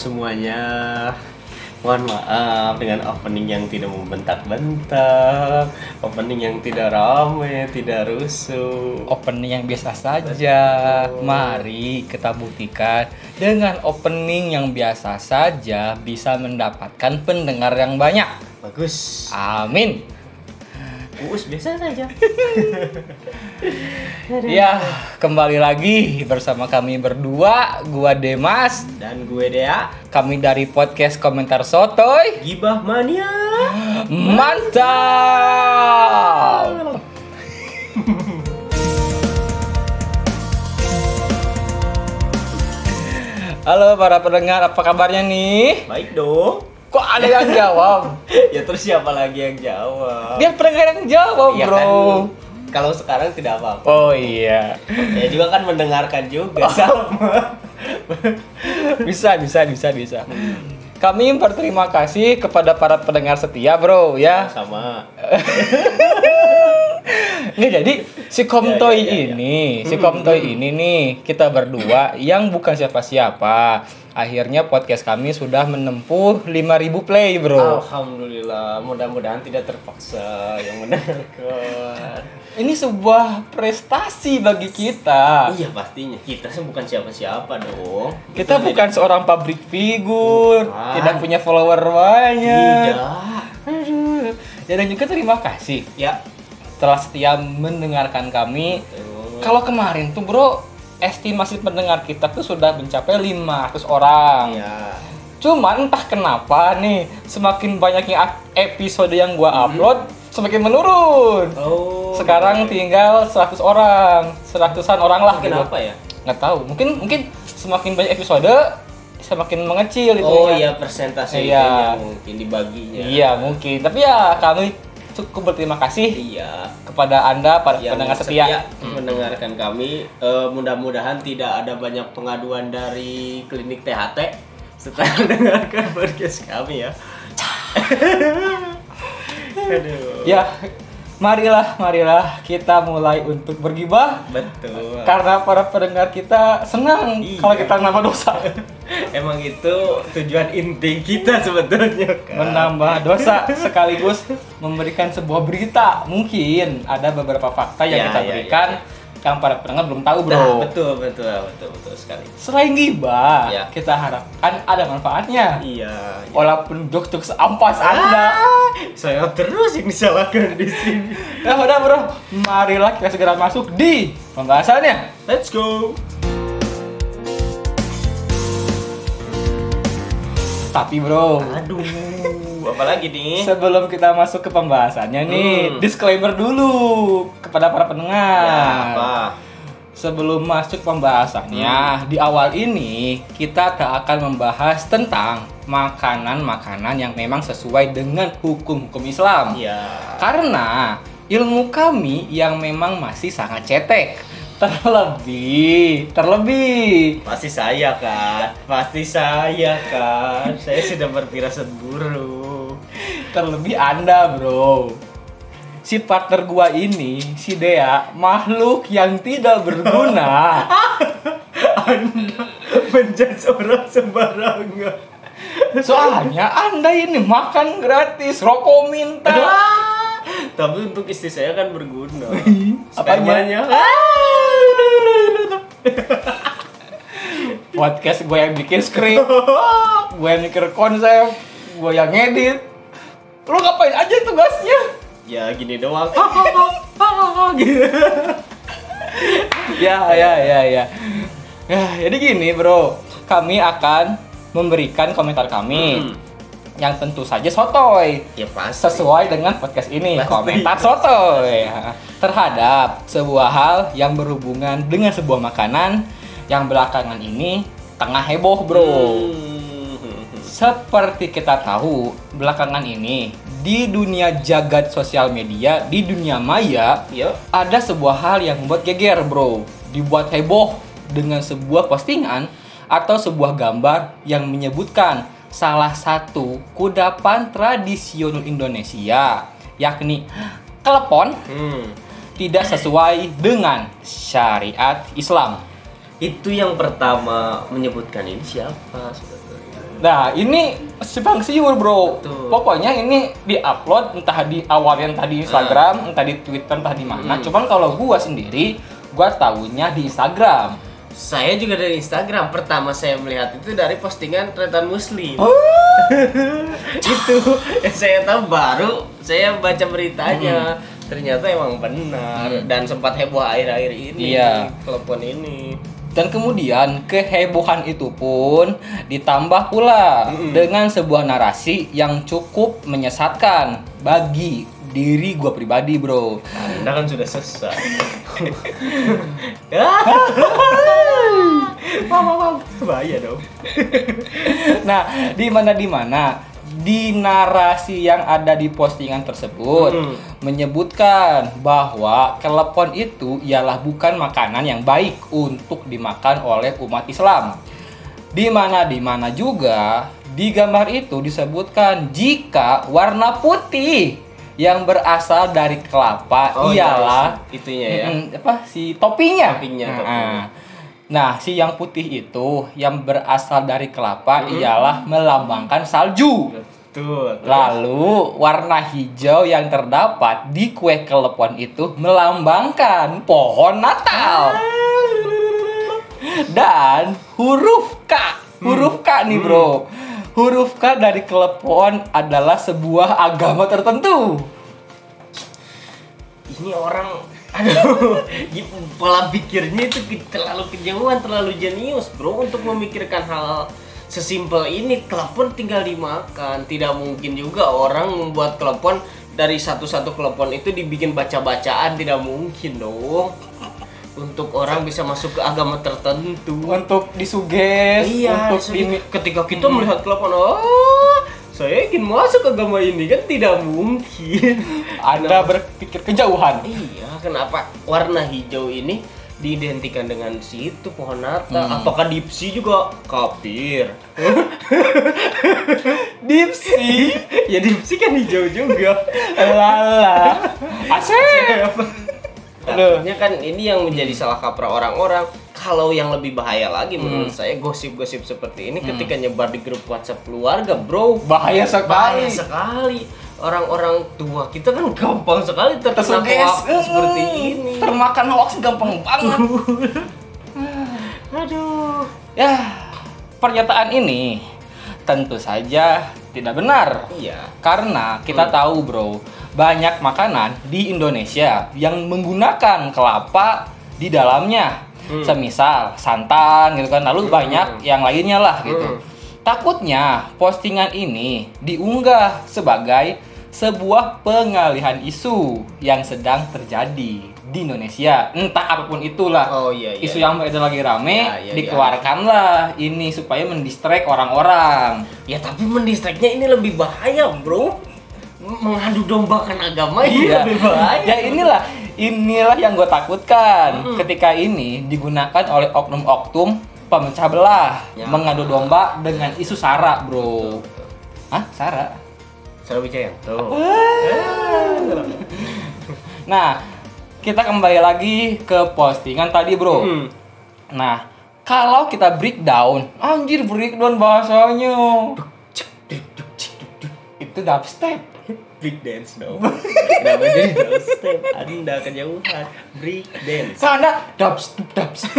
Semuanya. Mohon maaf dengan opening yang tidak membentak-bentak, opening yang tidak ramai, tidak rusuh. opening yang biasa saja. Mari kita buktikan dengan opening yang biasa saja bisa mendapatkan pendengar yang banyak. Bagus. Amin. Uus biasa saja. Ya, kembali lagi bersama kami berdua, gua Demas, Dan gue Dea, kami dari podcast Komentar Sotoy. Gibah Mania. Mantap. Halo para pendengar, apa kabarnya nih? Baik dong. Kok ada yang jawab? Ya terus siapa lagi yang jawab? Biar pendengar yang jawab, Ya bro. kan, kalau sekarang tidak apa-apa. Oh iya. Ya juga kan mendengarkan juga sama. Bisa, bisa, bisa, bisa. Kami berterima kasih kepada para pendengar setia, bro, ya. Sama. Nggak jadi si Komtoy Ya, ya, ya, ya. ini, si Komtoy ini nih kita berdua yang bukan siapa-siapa. Akhirnya podcast kami sudah menempuh 5000 play, Bro. Alhamdulillah, mudah-mudahan tidak terpaksa yang mendengarkan. Ini sebuah prestasi bagi kita. Iya pastinya kita sih bukan siapa-siapa dong. Kita bukan seorang public figure, Bukan. tidak punya follower banyak. tidak. Aduh. Ya, dan juga terima kasih Ya. Telah setia mendengarkan kami. Kalau kemarin tuh, Bro, estimasi pendengar kita tuh sudah mencapai 500 orang. Ya. Cuman entah kenapa nih, semakin banyak yang ak- episode yang gua upload, semakin menurun. Oh. Sekarang tinggal 100 orang, seratusan orang lah gitu. kenapa ya? Nggak tahu, mungkin mungkin semakin banyak episode semakin mengecil itu. Oh iya persentase Iya. mungkin dibaginya. Iya, mungkin. Tapi ya kami cukup berterima kasih Iya. kepada Anda para Yang pendengar setia. mendengarkan kami. Eh, mudah-mudahan tidak ada banyak pengaduan dari klinik THT setelah mendengarkan podcast kami ya. Aduh. Ya, marilah, marilah kita mulai untuk bergibah Betul. karena para pendengar kita senang Iya. kalau kita nambah dosa. Emang itu tujuan inti kita sebetulnya kan. Menambah dosa sekaligus memberikan sebuah berita. Mungkin ada beberapa fakta yang Ya, kita ya, berikan yang para pendengar belum tahu, Bro. Nah, betul betul betul betul sekali. Selain gibah, Ya. kita harapkan ada manfaatnya. Iya. iya. Walaupun jokes-jokes ampas Anda. Ah, saya terus yang disalahkan di sini. Ya udah, Bro. Marilah kita segera masuk di pembahasannya. Let's go. Tapi, Bro, Aduh, apalagi nih? Sebelum kita masuk ke pembahasannya nih, Hmm. disclaimer dulu kepada para pendengar. Ya, apa? Sebelum masuk pembahasannya, di awal ini kita tak akan membahas tentang makanan-makanan yang memang sesuai dengan hukum-hukum Islam. Iya. Karena ilmu kami yang memang masih sangat cetek. Terlebih, terlebih Pasti saya kan, pasti saya kan. Saya sudah berfirasat buruk. Terlebih Anda, Bro. Si partner gua ini, si Dea, makhluk yang tidak berguna. Anda menjudge orang sembarangan. Soalnya Anda ini makan gratis, rokok minta. Tapi untuk istri saya kan berguna. Apanya? Podcast gue yang bikin skrip, gue yang mikir konsep, gue yang ngedit. Lu ngapain aja tugasnya? ya gini doang. Gitu. ya, ya, ya, ya. Ya, jadi gini, Bro. Kami akan memberikan komentar kami. Hmm. Yang tentu saja sotoy. Ya pasti. sesuai dengan podcast ini Pasti. komentar soto ya. terhadap sebuah hal yang berhubungan dengan sebuah makanan yang belakangan ini tengah heboh bro Hmm. Seperti kita tahu belakangan ini di dunia jagat sosial media di dunia maya Yuk. ada sebuah hal yang membuat geger bro dibuat heboh dengan sebuah postingan atau sebuah gambar yang menyebutkan salah satu kudapan tradisional Indonesia yakni klepon Hmm. tidak sesuai dengan syariat Islam. Itu yang pertama menyebutkan ini siapa? Nah, ini simpang siur, Bro. Betul. Pokoknya ini di-upload entah di awalnya entah di Instagram, entah di Twitter, entah di mana. Hmm. Cuman kalau gua sendiri, gua tahunya di Instagram. Saya juga dari Instagram. Pertama saya melihat itu dari postingan Tretan Muslim. Oh. itu yang saya tahu baru saya baca beritanya. Ternyata emang benar dan sempat heboh akhir-akhir ini. Iya. Telepon ini. Dan kemudian kehebohan itu pun ditambah pula Mm-mm. dengan sebuah narasi yang cukup menyesatkan bagi diri gua pribadi, Bro. Anda kan sudah selesai. Mama, mama, bahaya dong. Nah, di mana di mana di narasi yang ada di postingan tersebut Hmm. menyebutkan bahwa kelepon itu ialah bukan makanan yang baik untuk dimakan oleh umat Islam. Di mana di mana juga di gambar itu disebutkan jika warna putih yang berasal dari kelapa Oh, ialah iya, itunya ya. Mm, apa si toppingnya Toppingnya, Nah, toppingnya. Nah si yang putih itu yang berasal dari kelapa Mm-mm. ialah melambangkan salju. Betul. lalu warna hijau yang terdapat di kue kelepon itu melambangkan pohon Natal. Dan huruf K huruf K nih bro. Huruf K dari kelepon adalah sebuah agama tertentu. Ini orang aduh. Pola pikirnya itu terlalu kejauhan terlalu jenius bro untuk memikirkan hal sesimpel ini. Telepon tinggal dimakan. Tidak mungkin juga orang membuat telepon dari satu-satu telepon itu dibikin baca-bacaan. Tidak mungkin dong. Untuk orang bisa masuk ke agama tertentu. Untuk disuges iya untuk di ketika kita melihat telepon oh saya ingin masuk ke agama ini kan tidak mungkin Anda berpikir kejauhan. Iya, kenapa warna hijau ini diidentikan dengan situ pohon Natal? Hmm. Apakah Dipsi juga kafir? Dipsi, ya Dipsi kan hijau juga. lala, asep. Aduh. Takutnya kan ini yang menjadi salah kaprah orang-orang. Kalau yang lebih bahaya lagi Hmm. menurut saya gosip-gosip seperti ini ketika nyebar di grup WhatsApp keluarga, bro. Bahaya sekali. Bahaya sekali. Orang-orang tua kita kan gampang sekali terkena hoax seperti Hmm, ini. Termakan hoax gampang banget. Aduh. ya, pernyataan ini tentu saja tidak benar. Iya. Karena kita tahu bro, banyak makanan di Indonesia yang menggunakan kelapa di dalamnya. Hmm. Semisal santan gitu kan, lalu Hmm. banyak yang lainnya lah gitu. Hmm. Takutnya postingan ini diunggah sebagai sebuah pengalihan isu yang sedang terjadi di Indonesia. Entah apa pun itulah. Oh iya iya. Isu yang beredar lagi rame, Ya, ya, ya. dikeluarkanlah ini supaya mendistract orang-orang. Ya tapi mendistraknya ini lebih bahaya bro Mengadu dombakan agama Iya. lebih bahaya Ya inilah, inilah yang gue takutkan Mm-mm. ketika ini digunakan oleh oknum-oknum pemecah belah, Ya. mengadu domba dengan isu sara, bro. Hah, sara? Sarah Wijayanto Nah, kita kembali lagi ke postingan tadi, bro. Hmm. Nah, kalau kita breakdown, anjir breakdown bahasanya. Itu dubstep. Break dance dong. Jadi dubstep? Anda kejauhan Break dance. Sana dubstep, dubstep.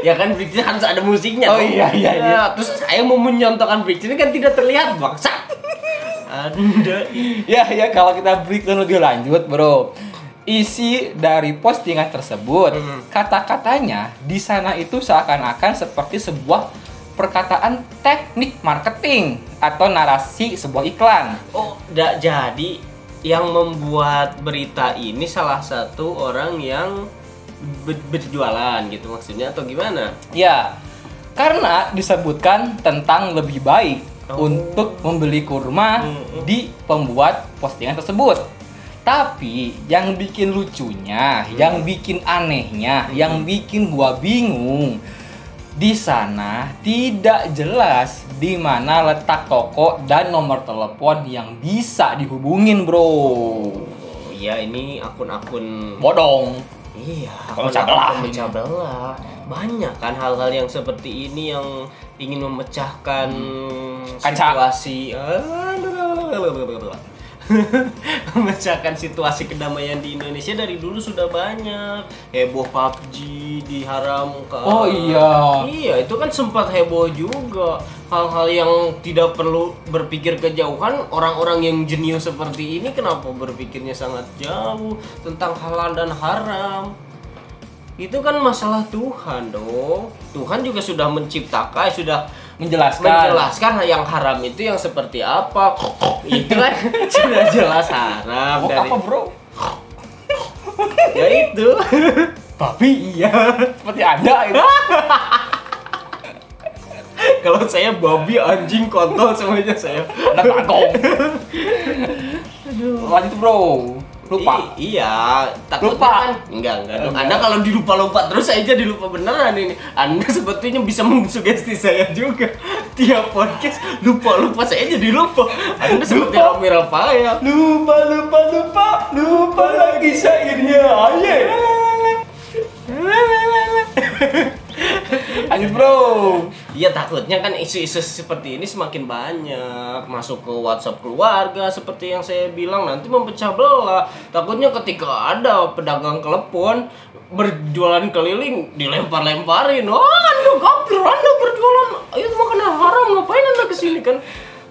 Ya kan break dance harus ada musiknya Oh, iya, iya, Ya, iya. Terus saya mau menyontohkan break dance kan tidak terlihat bangsa Anda. Ya ya kalau kita breakdown lebih lanjut bro. Isi dari postingan tersebut Hmm. kata-katanya di sana itu seakan-akan seperti sebuah perkataan teknik marketing atau narasi sebuah iklan Oh, da- jadi yang membuat berita ini salah satu orang yang ber- berjualan gitu maksudnya atau gimana? ya karena disebutkan tentang lebih baik Oh. untuk membeli kurma Hmm. di pembuat postingan tersebut tapi yang bikin lucunya, yang bikin anehnya, yang bikin gua bingung di sana tidak jelas di mana letak toko dan nomor telepon yang bisa dihubungin, Bro. Iya ini akun-akun Bodong. Iya, Pemecah apalagi belah. pemecah belah. Banyak kan hal-hal yang seperti ini yang ingin memecahkan Kaca. situasi. memecahkan situasi kedamaian di Indonesia dari dulu sudah banyak. Heboh PUBG diharamkan. Oh iya. Iya, itu kan sempat heboh juga. Hal-hal yang tidak perlu berpikir kejauhan, orang-orang yang jenius seperti ini kenapa berpikirnya sangat jauh tentang halal dan haram? Itu kan masalah Tuhan dong. Tuhan juga sudah menciptakan, sudah Menjelaskan. menjelaskan yang haram itu yang seperti apa. itu kan sudah jelas haram Oh, dari apa bro? ya itu. Babi iya. seperti ada itu. Kalau saya babi, anjing, kontol semuanya saya. Ada bagong. Lanjut bro. Lupa. I- iya, takutnya Lupa. kan enggak enggak dong. Anda kalau dilupa-lupa terus saya jadi lupa beneran ini. Anda sebetulnya bisa mensugesti saya juga. Tiap podcast lupa-lupa saya jadi lupa. Anda seperti Lupa. Romi Rapaya. Lupa, lupa, lupa, lupa lagi syairnya. Aye. Lanjut bro. Iya takutnya kan isu-isu seperti ini semakin banyak masuk ke WhatsApp keluarga seperti yang saya bilang nanti memecah belah. Takutnya ketika ada pedagang telepon berjualan keliling dilempar-lemparin. Oh, anda kafir, anda berjualan itu makanan haram ngapain anda ke sini kan?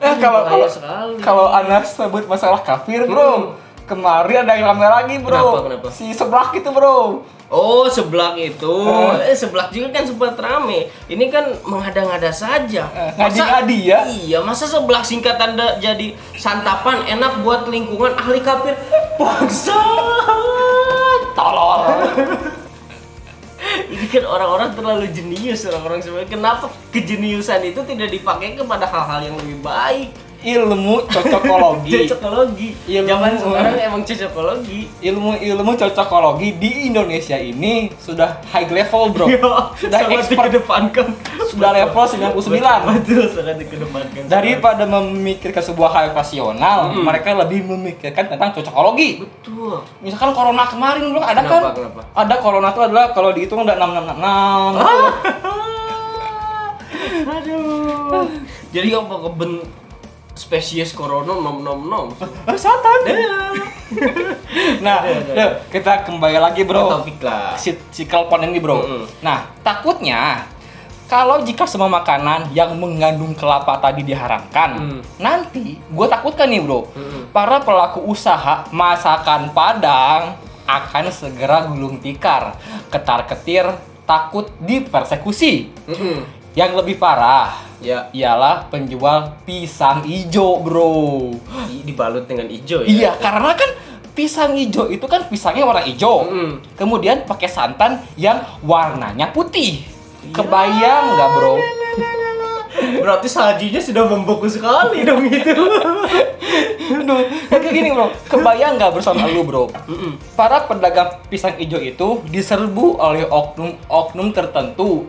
Eh kalau kalau sekali. kalau Anas sebut masalah kafir bro. Kemarin ada yang rame lagi bro. Kenapa, kenapa? Si sebelah itu bro. Oh, seblak itu. Eh. Eh, seblak juga kan sempat rame. Ini kan mengada-ngada saja. Eh, ngadi-ngadi ya? Iya, masa seblak singkatan da- jadi santapan enak buat lingkungan ahli kafir. Bangsa. Tolol. Ini kan orang-orang terlalu jenius orang-orang sebenarnya. Kenapa kejeniusan itu tidak dipakai kepada hal-hal yang lebih baik? Ilmu cocokologi. Cocokologi. Ilmu. Zaman sekarang emang cocokologi. ilmu ilmu cocokologi di Indonesia ini sudah high level bro. Sudah sangat expert. dikedepankan. Sudah level 99. Betul, sangat dikedepankan. Daripada memikirkan sebuah hal rasional, Mm-mm. mereka lebih memikirkan tentang cocokologi. Betul. Misalkan corona kemarin bro, ada Kenapa, kan? kenapa? Ada corona itu adalah kalau dihitung ada 6666. gitu. Aduh. Jadi apa keben spesies corona nom nom nom. Ah, Satan. nah, Iya, iya. yuk, kita kembali lagi bro. Topik lah. Si, si kelpon ini bro. Mm-mm. Nah, takutnya kalau jika semua makanan yang mengandung kelapa tadi diharamkan, Mm. nanti gue takutkan nih bro, Mm-mm. para pelaku usaha masakan Padang akan segera gulung tikar, ketar ketir, takut dipersekusi. Mm-mm. Yang lebih parah Ya, ialah penjual pisang ijo bro. dibalut dengan hijau ya. Iya, karena kan pisang hijau itu kan pisangnya warna hijau. Mm-mm. Kemudian pakai santan yang warnanya putih. Iya. Kebayang nggak bro? Berarti sajinya sudah membeku sekali dong itu. Aduh, kayak gini bro. Kebayang nggak bersama lu bro? Para pedagang pisang hijau itu diserbu oleh oknum-oknum tertentu.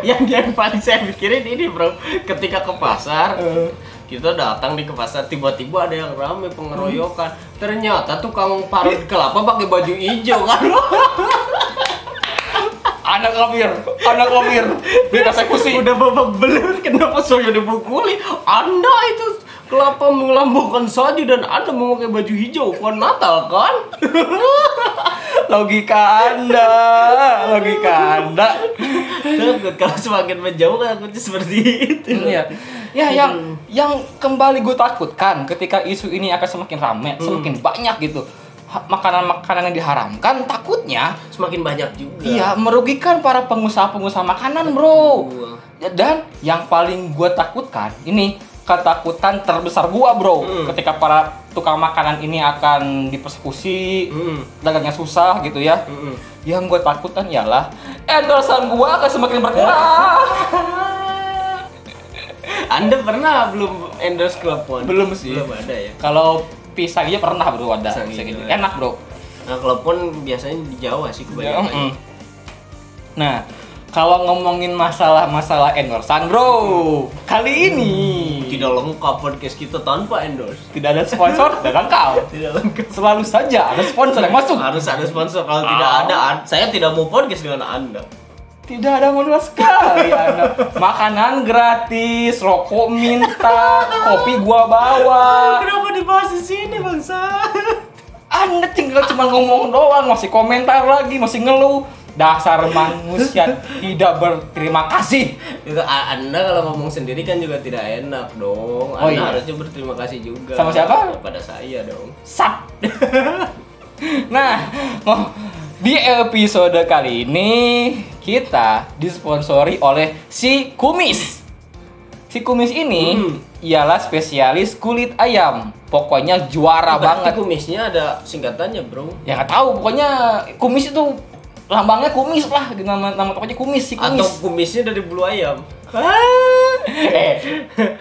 Yang yang paling saya pikirin ini bro, ketika ke pasar Eh. kita datang di ke pasar tiba-tiba ada yang rame pengeroyokan ternyata tukang parut kelapa pakai baju hijau kan Anak lamir, anak lamir, dipersekusi. udah babak belur kenapa saya dipukuli anda itu kelapa melambungkan saja dan anda memakai baju hijau kan Natal kan Logika anda, logika anda. takut kalau semakin menjauh kan takutnya seperti itu Iya. Ya yang yang kembali gue takutkan ketika isu ini akan semakin ramai, semakin banyak gitu. Makanan-makanan yang diharamkan takutnya semakin banyak juga iya merugikan para pengusaha-pengusaha makanan, Bro. Dan yang paling gue takutkan ini ketakutan terbesar gua, Bro. Hmm. Ketika para tukang makanan ini akan dipersekusi, Mm-mm. dagangnya susah gitu ya. Mm-mm. Yang gue takutkan ialah endorsan gua akan semakin berkurang. Anda pernah belum endorse klepon? Belum sih. Belum ada ya. Kalau pisang aja pernah bro ada Pisang pisang hijau, enak bro Nah, klepon biasanya di Jawa sih kebanyakan. Mm-mm. nah kalau ngomongin masalah-masalah endorsan bro kali ini Tidak lengkap podcast kita tanpa endorse. tidak ada sponsor dan lengkap. Tidak lengkap. Selalu saja ada sponsor yang masuk. Harus ada sponsor. Kalau tidak Ah. ada, saya tidak mau podcast dengan Anda. Tidak ada modal sekali Anda. Makanan gratis, rokok minta, kopi gua bawa. Kenapa dibahas di sini, Bangsa? Anda tinggal cuma ngomong doang, masih komentar lagi, masih ngeluh. Dasar manusia tidak berterima kasih. Itu Anda kalau ngomong sendiri kan juga tidak enak dong. Oh, Anda iya. harusnya berterima kasih juga. Sama siapa? Pada saya dong. Sap. nah, oh, di episode kali ini kita disponsori oleh si Kumis. Si Kumis ini Hmm. ialah spesialis kulit ayam. Pokoknya juara Berarti banget. kumisnya ada singkatannya, Bro. Ya nggak tahu, pokoknya kumis itu lambangnya kumis lah, nama nama tokonya kumis si Atau kumis. kumisnya dari bulu ayam. eh,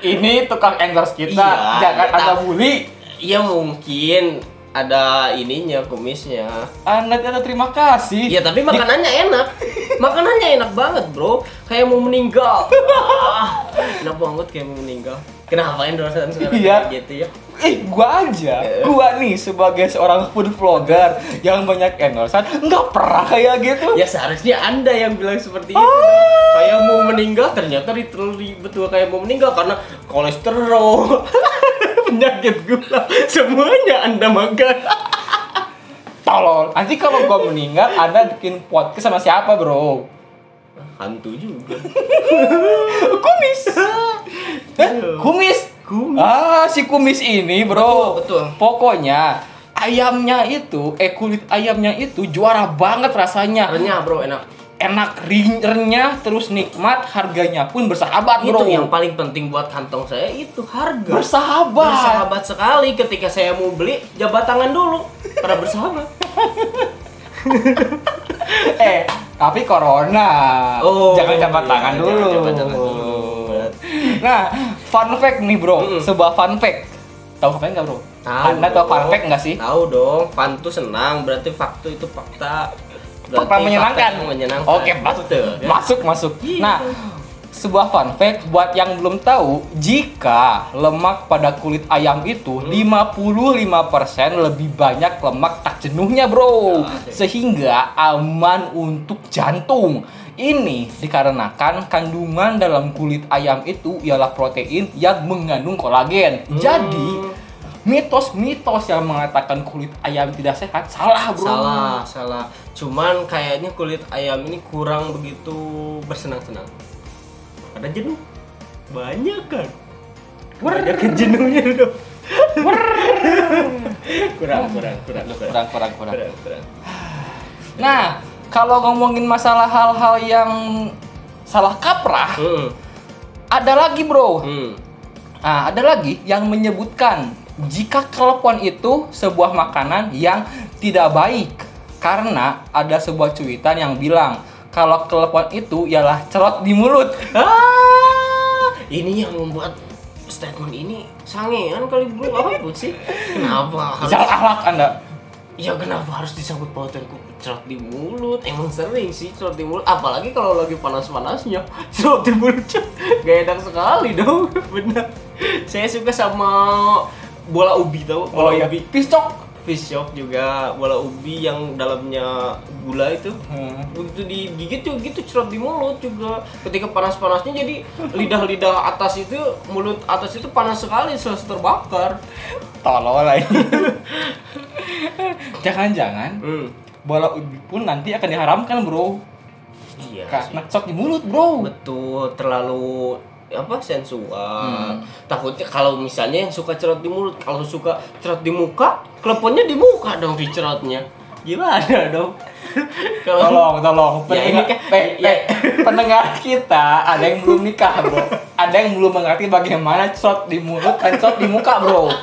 ini tukang endorse kita, Iya, jangan ada bully. Iya mungkin ada ininya kumisnya. Anda tidak terima kasih. Iya tapi makanannya enak. Makanannya enak banget bro. Kayak mau meninggal. Ah, enak banget kayak mau meninggal. Kenapa endorsean sekarang Iya. gitu ya? Eh, gua aja, Eh. gua nih sebagai seorang food vlogger yang banyak endorsean, nggak pernah kayak gitu. Ya seharusnya anda yang bilang seperti itu. Ah. dong. Kayak mau meninggal ternyata literally betul kayak mau meninggal karena kolesterol, penyakit gula, semuanya anda makan. Tolong, nanti kalau gua meninggal, anda bikin podcast sama siapa, bro? Hantu juga. Kumis. Eh, kumis. Kumis. Ah, si kumis ini, bro. Betul, betul. Pokoknya ayamnya itu, eh kulit ayamnya itu juara banget rasanya. Renyah bro enak. Enak, renyah, terus nikmat, harganya pun bersahabat, bro. Itu yang paling penting buat kantong saya itu harga. bersahabat. bersahabat sekali ketika saya mau beli jabat tangan dulu pada bersahabat eh, tapi corona. Oh, jangan jabat iya, tangan jangan dulu. jabat tangan dulu. Nah, fun fact nih, Bro. Mm-mm. Sebuah fun fact. Tahu fun fact nggak, Bro? Anda tahu fun fact nggak sih? tahu dong fun tuh senang berarti fakta itu fakta Fakta menyenangkan. menyenangkan Oke, masuk. Betul, kan? Masuk, masuk. Iya. Nah, sebuah fun fact buat yang belum tahu, jika lemak pada kulit ayam itu Hmm. 55% lebih banyak lemak tak jenuhnya, Bro. Asik. Sehingga aman untuk jantung. Ini dikarenakan kandungan dalam kulit ayam itu ialah protein yang mengandung kolagen. Hmm. Jadi, mitos-mitos yang mengatakan kulit ayam tidak sehat salah, Bro. salah salah cuman kayaknya kulit ayam ini kurang begitu bersenang-senang. Ada jenuh? Banyak kan? Banyak kan jenuhnya dong kurang kurang kurang kurang. Kurang, kurang, kurang. kurang kurang. Nah, kalau ngomongin masalah hal-hal yang salah kaprah, Hmm, ada lagi bro. hmm. Nah, ada lagi yang menyebutkan jika klepon itu sebuah makanan yang tidak baik. Karena ada sebuah cuitan yang bilang kalau klepon itu ialah cerot di mulut. Ah, ini yang membuat statement ini sangean kali bro apa sih? Kenapa harus? Akhlak Anda. Ya kenapa harus disangkut pautan ku cerot di mulut? Emang sering sih cerot di mulut, apalagi kalau lagi panas-panasnya cerot di mulut gak enak sekali dong, benar. Saya suka sama bola ubi tau? Oh Bola iya, ubi. Fish shop juga bola ubi yang dalamnya gula itu Hmm. begitu digigit juga gitu cerot di mulut juga ketika panas-panasnya jadi lidah-lidah atas itu mulut atas itu panas sekali selesai terbakar Tolol lagi. Jangan-jangan hmm. bola ubi pun nanti akan diharamkan bro. iya. Karena cerot di mulut bro. betul terlalu apa sensual Hmm. takutnya kalau misalnya yang suka cerot di mulut kalau suka cerot di muka kleponnya di muka dong dicerotnya gimana dong Tolong, tolong. Ya, ini Pendengar, kan- eh, ya. pendengar kita ada yang belum nikah, bro. Ada yang belum mengerti bagaimana shot di mulut dan shot di muka, bro.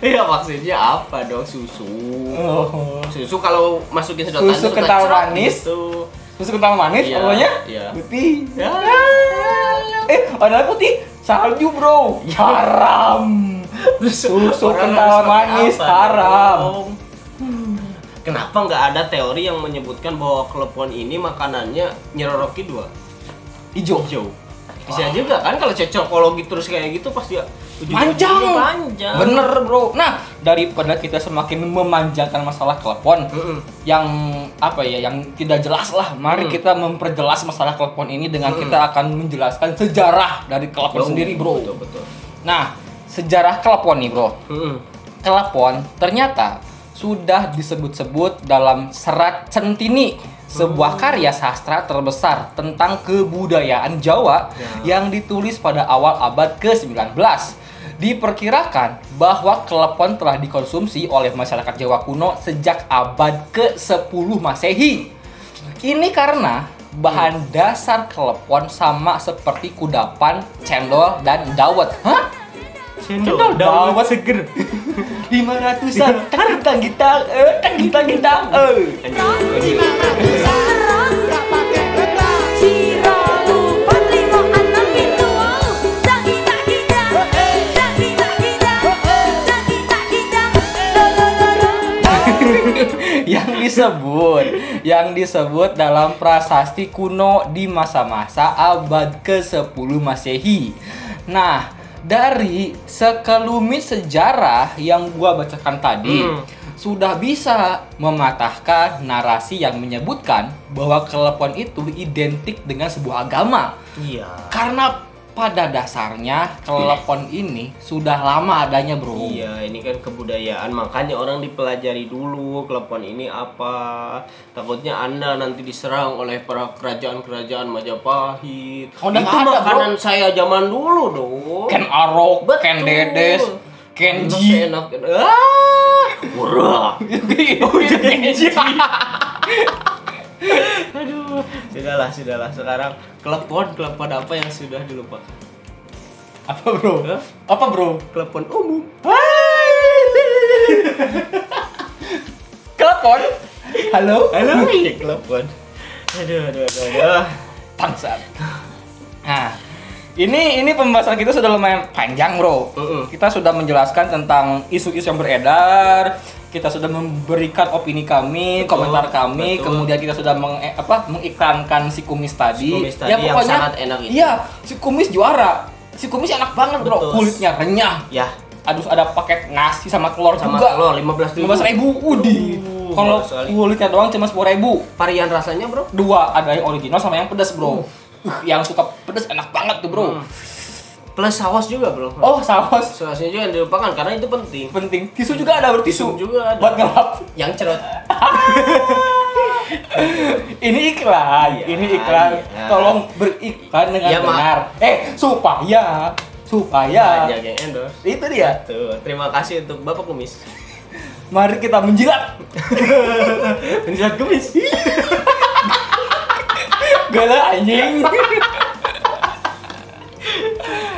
ya maksudnya apa dong susu Oh. susu kalau masukin sedotan Susu kental cerot manis. gitu. Susu kental manis, Iya, pokoknya iya. putih. ya Eh, ada putih salju, bro. Haram. Susu kental manis apa haram. dong? Kenapa nggak ada teori yang menyebutkan bahwa klepon ini makanannya nyeroroki dua? Hijau. Hijau. Bisa juga kan kalau cocokologi terus kayak gitu pasti ya Panjang. panjang. Bener bro. Nah daripada kita semakin memanjangkan masalah telepon Mm-mm. yang apa ya yang tidak jelas lah. Mari Hmm. kita memperjelas masalah telepon ini dengan kita akan menjelaskan sejarah dari telepon sendiri bro. Betul betul. Nah sejarah telepon nih bro. Mm-mm. Telepon ternyata sudah disebut-sebut dalam Serat Centini, sebuah karya sastra terbesar tentang kebudayaan Jawa Ya. yang ditulis pada awal abad ke-19. Diperkirakan bahwa telepon telah dikonsumsi oleh masyarakat Jawa kuno sejak abad ke-10 Masehi. Ini karena bahan dasar telepon sama seperti kudapan, cendol, dan dawet. Hah? Cendol, dawet seger. lima ratusan. Tang kita eh tang kita kita eh. Lima Tak kita kita lo yang disebut yang disebut dalam prasasti kuno di masa-masa abad ke-10 Masehi. Nah, dari sekelumit sejarah yang gua bacakan tadi Hmm. sudah bisa mematahkan narasi yang menyebutkan bahwa telepon itu identik dengan sebuah agama. Iya. Karena pada dasarnya telepon ini sudah lama adanya, Bro. Iya, ini kan kebudayaan, makanya orang dipelajari dulu telepon ini apa. Takutnya Anda nanti diserang oleh para kerajaan-kerajaan Majapahit. Oh, Itu ada, makanan saya zaman dulu dong. Ken Arok, Betul. Ken Dedes, Ken Enak, Ji. enak. Ah, murah. Kenji. Aduh, sudahlah, sudahlah. Sekarang telepon, telepon apa yang sudah dilupakan? Apa, Bro? Hah? Apa, Bro? Telepon umum. Telepon? Halo? Halo, iya telepon. Aduh, aduh, aduh, aduh. Bangsat. Nah, ini ini pembahasan kita sudah lumayan panjang, Bro. Mm-mm. Kita sudah menjelaskan tentang isu-isu yang beredar, kita sudah memberikan opini kami, Betul, komentar kami, betul. kemudian kita sudah meng, eh, apa, mengiklankan si kumis tadi. Si kumis tadi yang sangat enak itu. Iya, si kumis juara. Si kumis enak banget, Bro. Betul. Kulitnya renyah. Ya, Aduh ada paket nasi sama telur sama juga. telur 15 ribu. Lima ribu, udi. Kalau kulitnya doang cuma sepuluh ribu. Varian rasanya, Bro? Dua, ada yang original sama yang pedas bro. Uh, yang suka pedas enak banget tuh bro. Hmm. Plus saus juga, Bro. Oh saus Sausnya juga yang dilupakan karena itu penting. penting. Tisu juga ada bro tisu. Tisu juga ada. Buat ngelap. Yang cerot. Ini iklan, Iya, ini iklan. iya. Tolong beriklan dengan Mak. benar. Eh supaya supaya yang endorse. itu dia. Tuh, terima kasih untuk Bapak Kumis. Mari kita menjilat. Penjilat kumis. Gala anjing.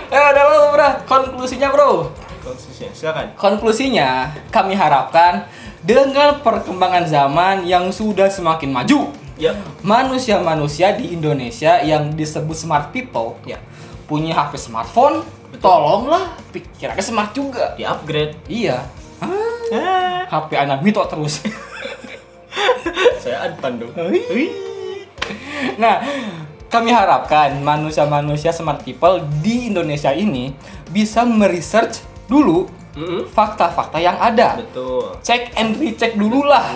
Eh udah bro, bro. Konklusinya bro. Konsisten, silakan. Konklusinya, kami harapkan dengan perkembangan zaman yang sudah semakin maju, Ya. manusia-manusia di Indonesia yang disebut smart people, Ya. punya HP smartphone, Betul. tolonglah pikirannya smart juga. Di upgrade. Iya. Hah? Ah, HP anak mito terus. saya Advan dong. nah, kami harapkan manusia-manusia smart people di Indonesia ini bisa meresearch dulu Mm-mm. fakta-fakta yang ada. Betul. Cek and recheck dulu lah.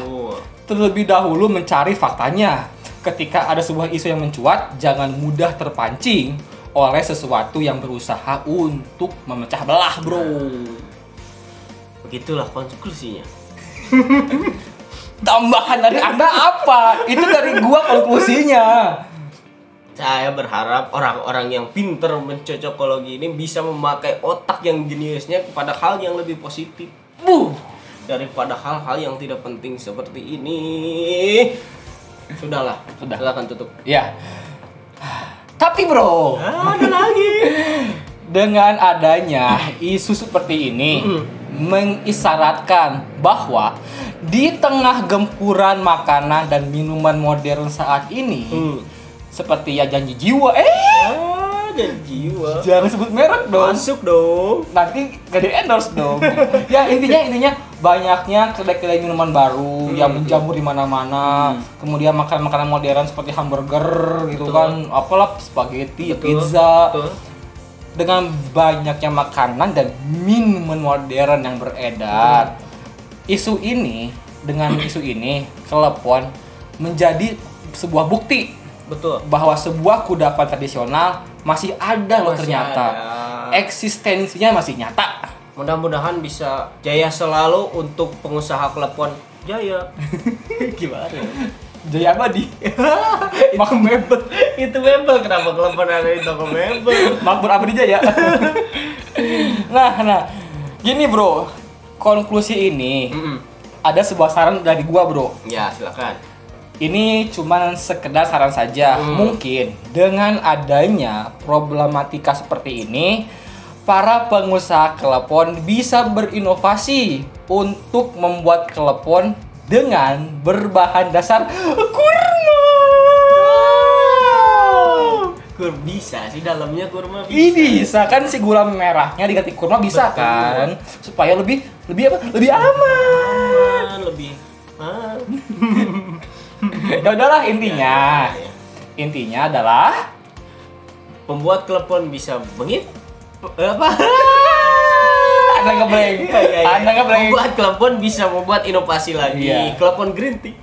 Terlebih dahulu mencari faktanya. Ketika ada sebuah isu yang mencuat, jangan mudah terpancing oleh sesuatu yang berusaha untuk memecah belah, bro. Begitulah konklusinya. Tambahan dari Anda apa? Itu dari gua konklusinya. Saya berharap orang-orang yang pinter mencocokologi ini bisa memakai otak yang jeniusnya kepada hal yang lebih positif. Buh. daripada hal-hal yang tidak penting seperti ini. Sudahlah, Sudah. silakan tutup. Ya. Tapi, bro, Ah, ada lagi. dengan adanya isu seperti ini mengisyaratkan bahwa di tengah gempuran makanan dan minuman modern saat ini Hmm. Seperti ya janji jiwa eh Ah, dan jiwa. jangan sebut merek dong Masuk dong. nanti gak di endorse dong ya intinya intinya banyaknya kedai-kedai minuman baru Hmm, yang menjamur di mana-mana. Kemudian makan makanan modern seperti hamburger gitu Betul. kan, apalah spaghetti, Betul, pizza. betul. Dengan banyaknya makanan dan minuman modern yang beredar. Isu ini dengan isu ini telepon menjadi sebuah bukti Betul. bahwa sebuah kudapan tradisional masih ada loh Masih ternyata. ada. Eksistensinya masih nyata. Mudah-mudahan bisa jaya selalu untuk pengusaha klepon jaya. Gimana? Jaya abadi. itu mebel. itu mebel kenapa klepon ada di toko mebel? Makmur abadi jaya. nah, nah. Gini, Bro. Konklusi ini Mm-mm. ada sebuah saran dari gua, Bro. Ya, silakan. Ini cuman sekedar saran saja. Hmm. Mungkin dengan adanya problematika seperti ini, para pengusaha telepon bisa berinovasi untuk membuat telepon dengan berbahan dasar kurma. Kur bisa sih dalamnya kurma bisa. Ini bisa kan si gula merahnya diganti kurma bisa Betul. kan? Supaya lebih lebih apa? Lebih aman. Aman, lebih. Ah. Ya udahlah intinya. Ya, ya. Intinya adalah Pembuat klepon bisa bengit Eh, apa? ada ngeblank. Iya, iya, iya. Ada ngeblank. Membuat klepon bisa membuat inovasi lagi. Iya. Klepon green tea.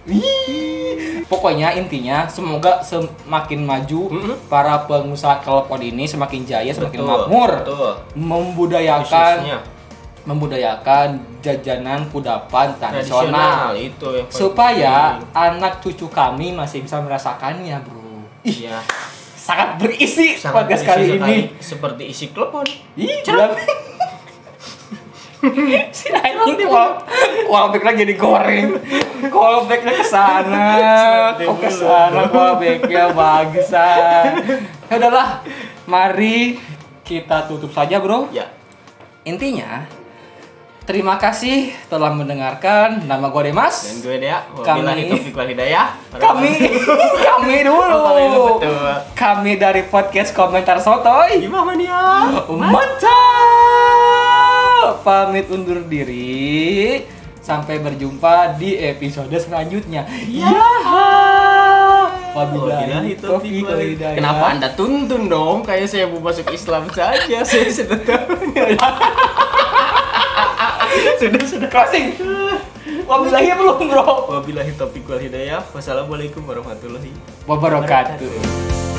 Pokoknya intinya semoga semakin maju Mm-mm. para pengusaha telepon ini semakin jaya, semakin Betul, makmur, betul. membudayakan Khususnya membudayakan jajanan kudapan tradisional, itu paling supaya penting. anak cucu kami masih bisa merasakannya, bro. Ih, Iya. sangat berisi Sangat podcast berisi kali sekali, ini. seperti isi klepon. Ih, bilang si anjing kol callbacknya jadi goreng callbacknya ke sana Sedih kok ke dulu. sana callbacknya bagusan ya udahlah mari kita tutup saja bro Ya. intinya terima kasih telah mendengarkan nama gue Demas Dan gue Dea. Kami- hidayah. kami kami dulu Oh, kami dari podcast komentar sotoy Gimana ya? Mantap! Pamit undur diri. Sampai berjumpa di episode selanjutnya. Ya. Wabillahi taufiq wal hidayah. Kenapa anda tuntun dong? Kayak saya mau masuk Islam saja. Saya sudah tahu. sudah sudah. closing? Wabillahi belum, Bro. Wabillahi taufiq wal hidayah. Wassalamualaikum warahmatullahi Wabarakatuh.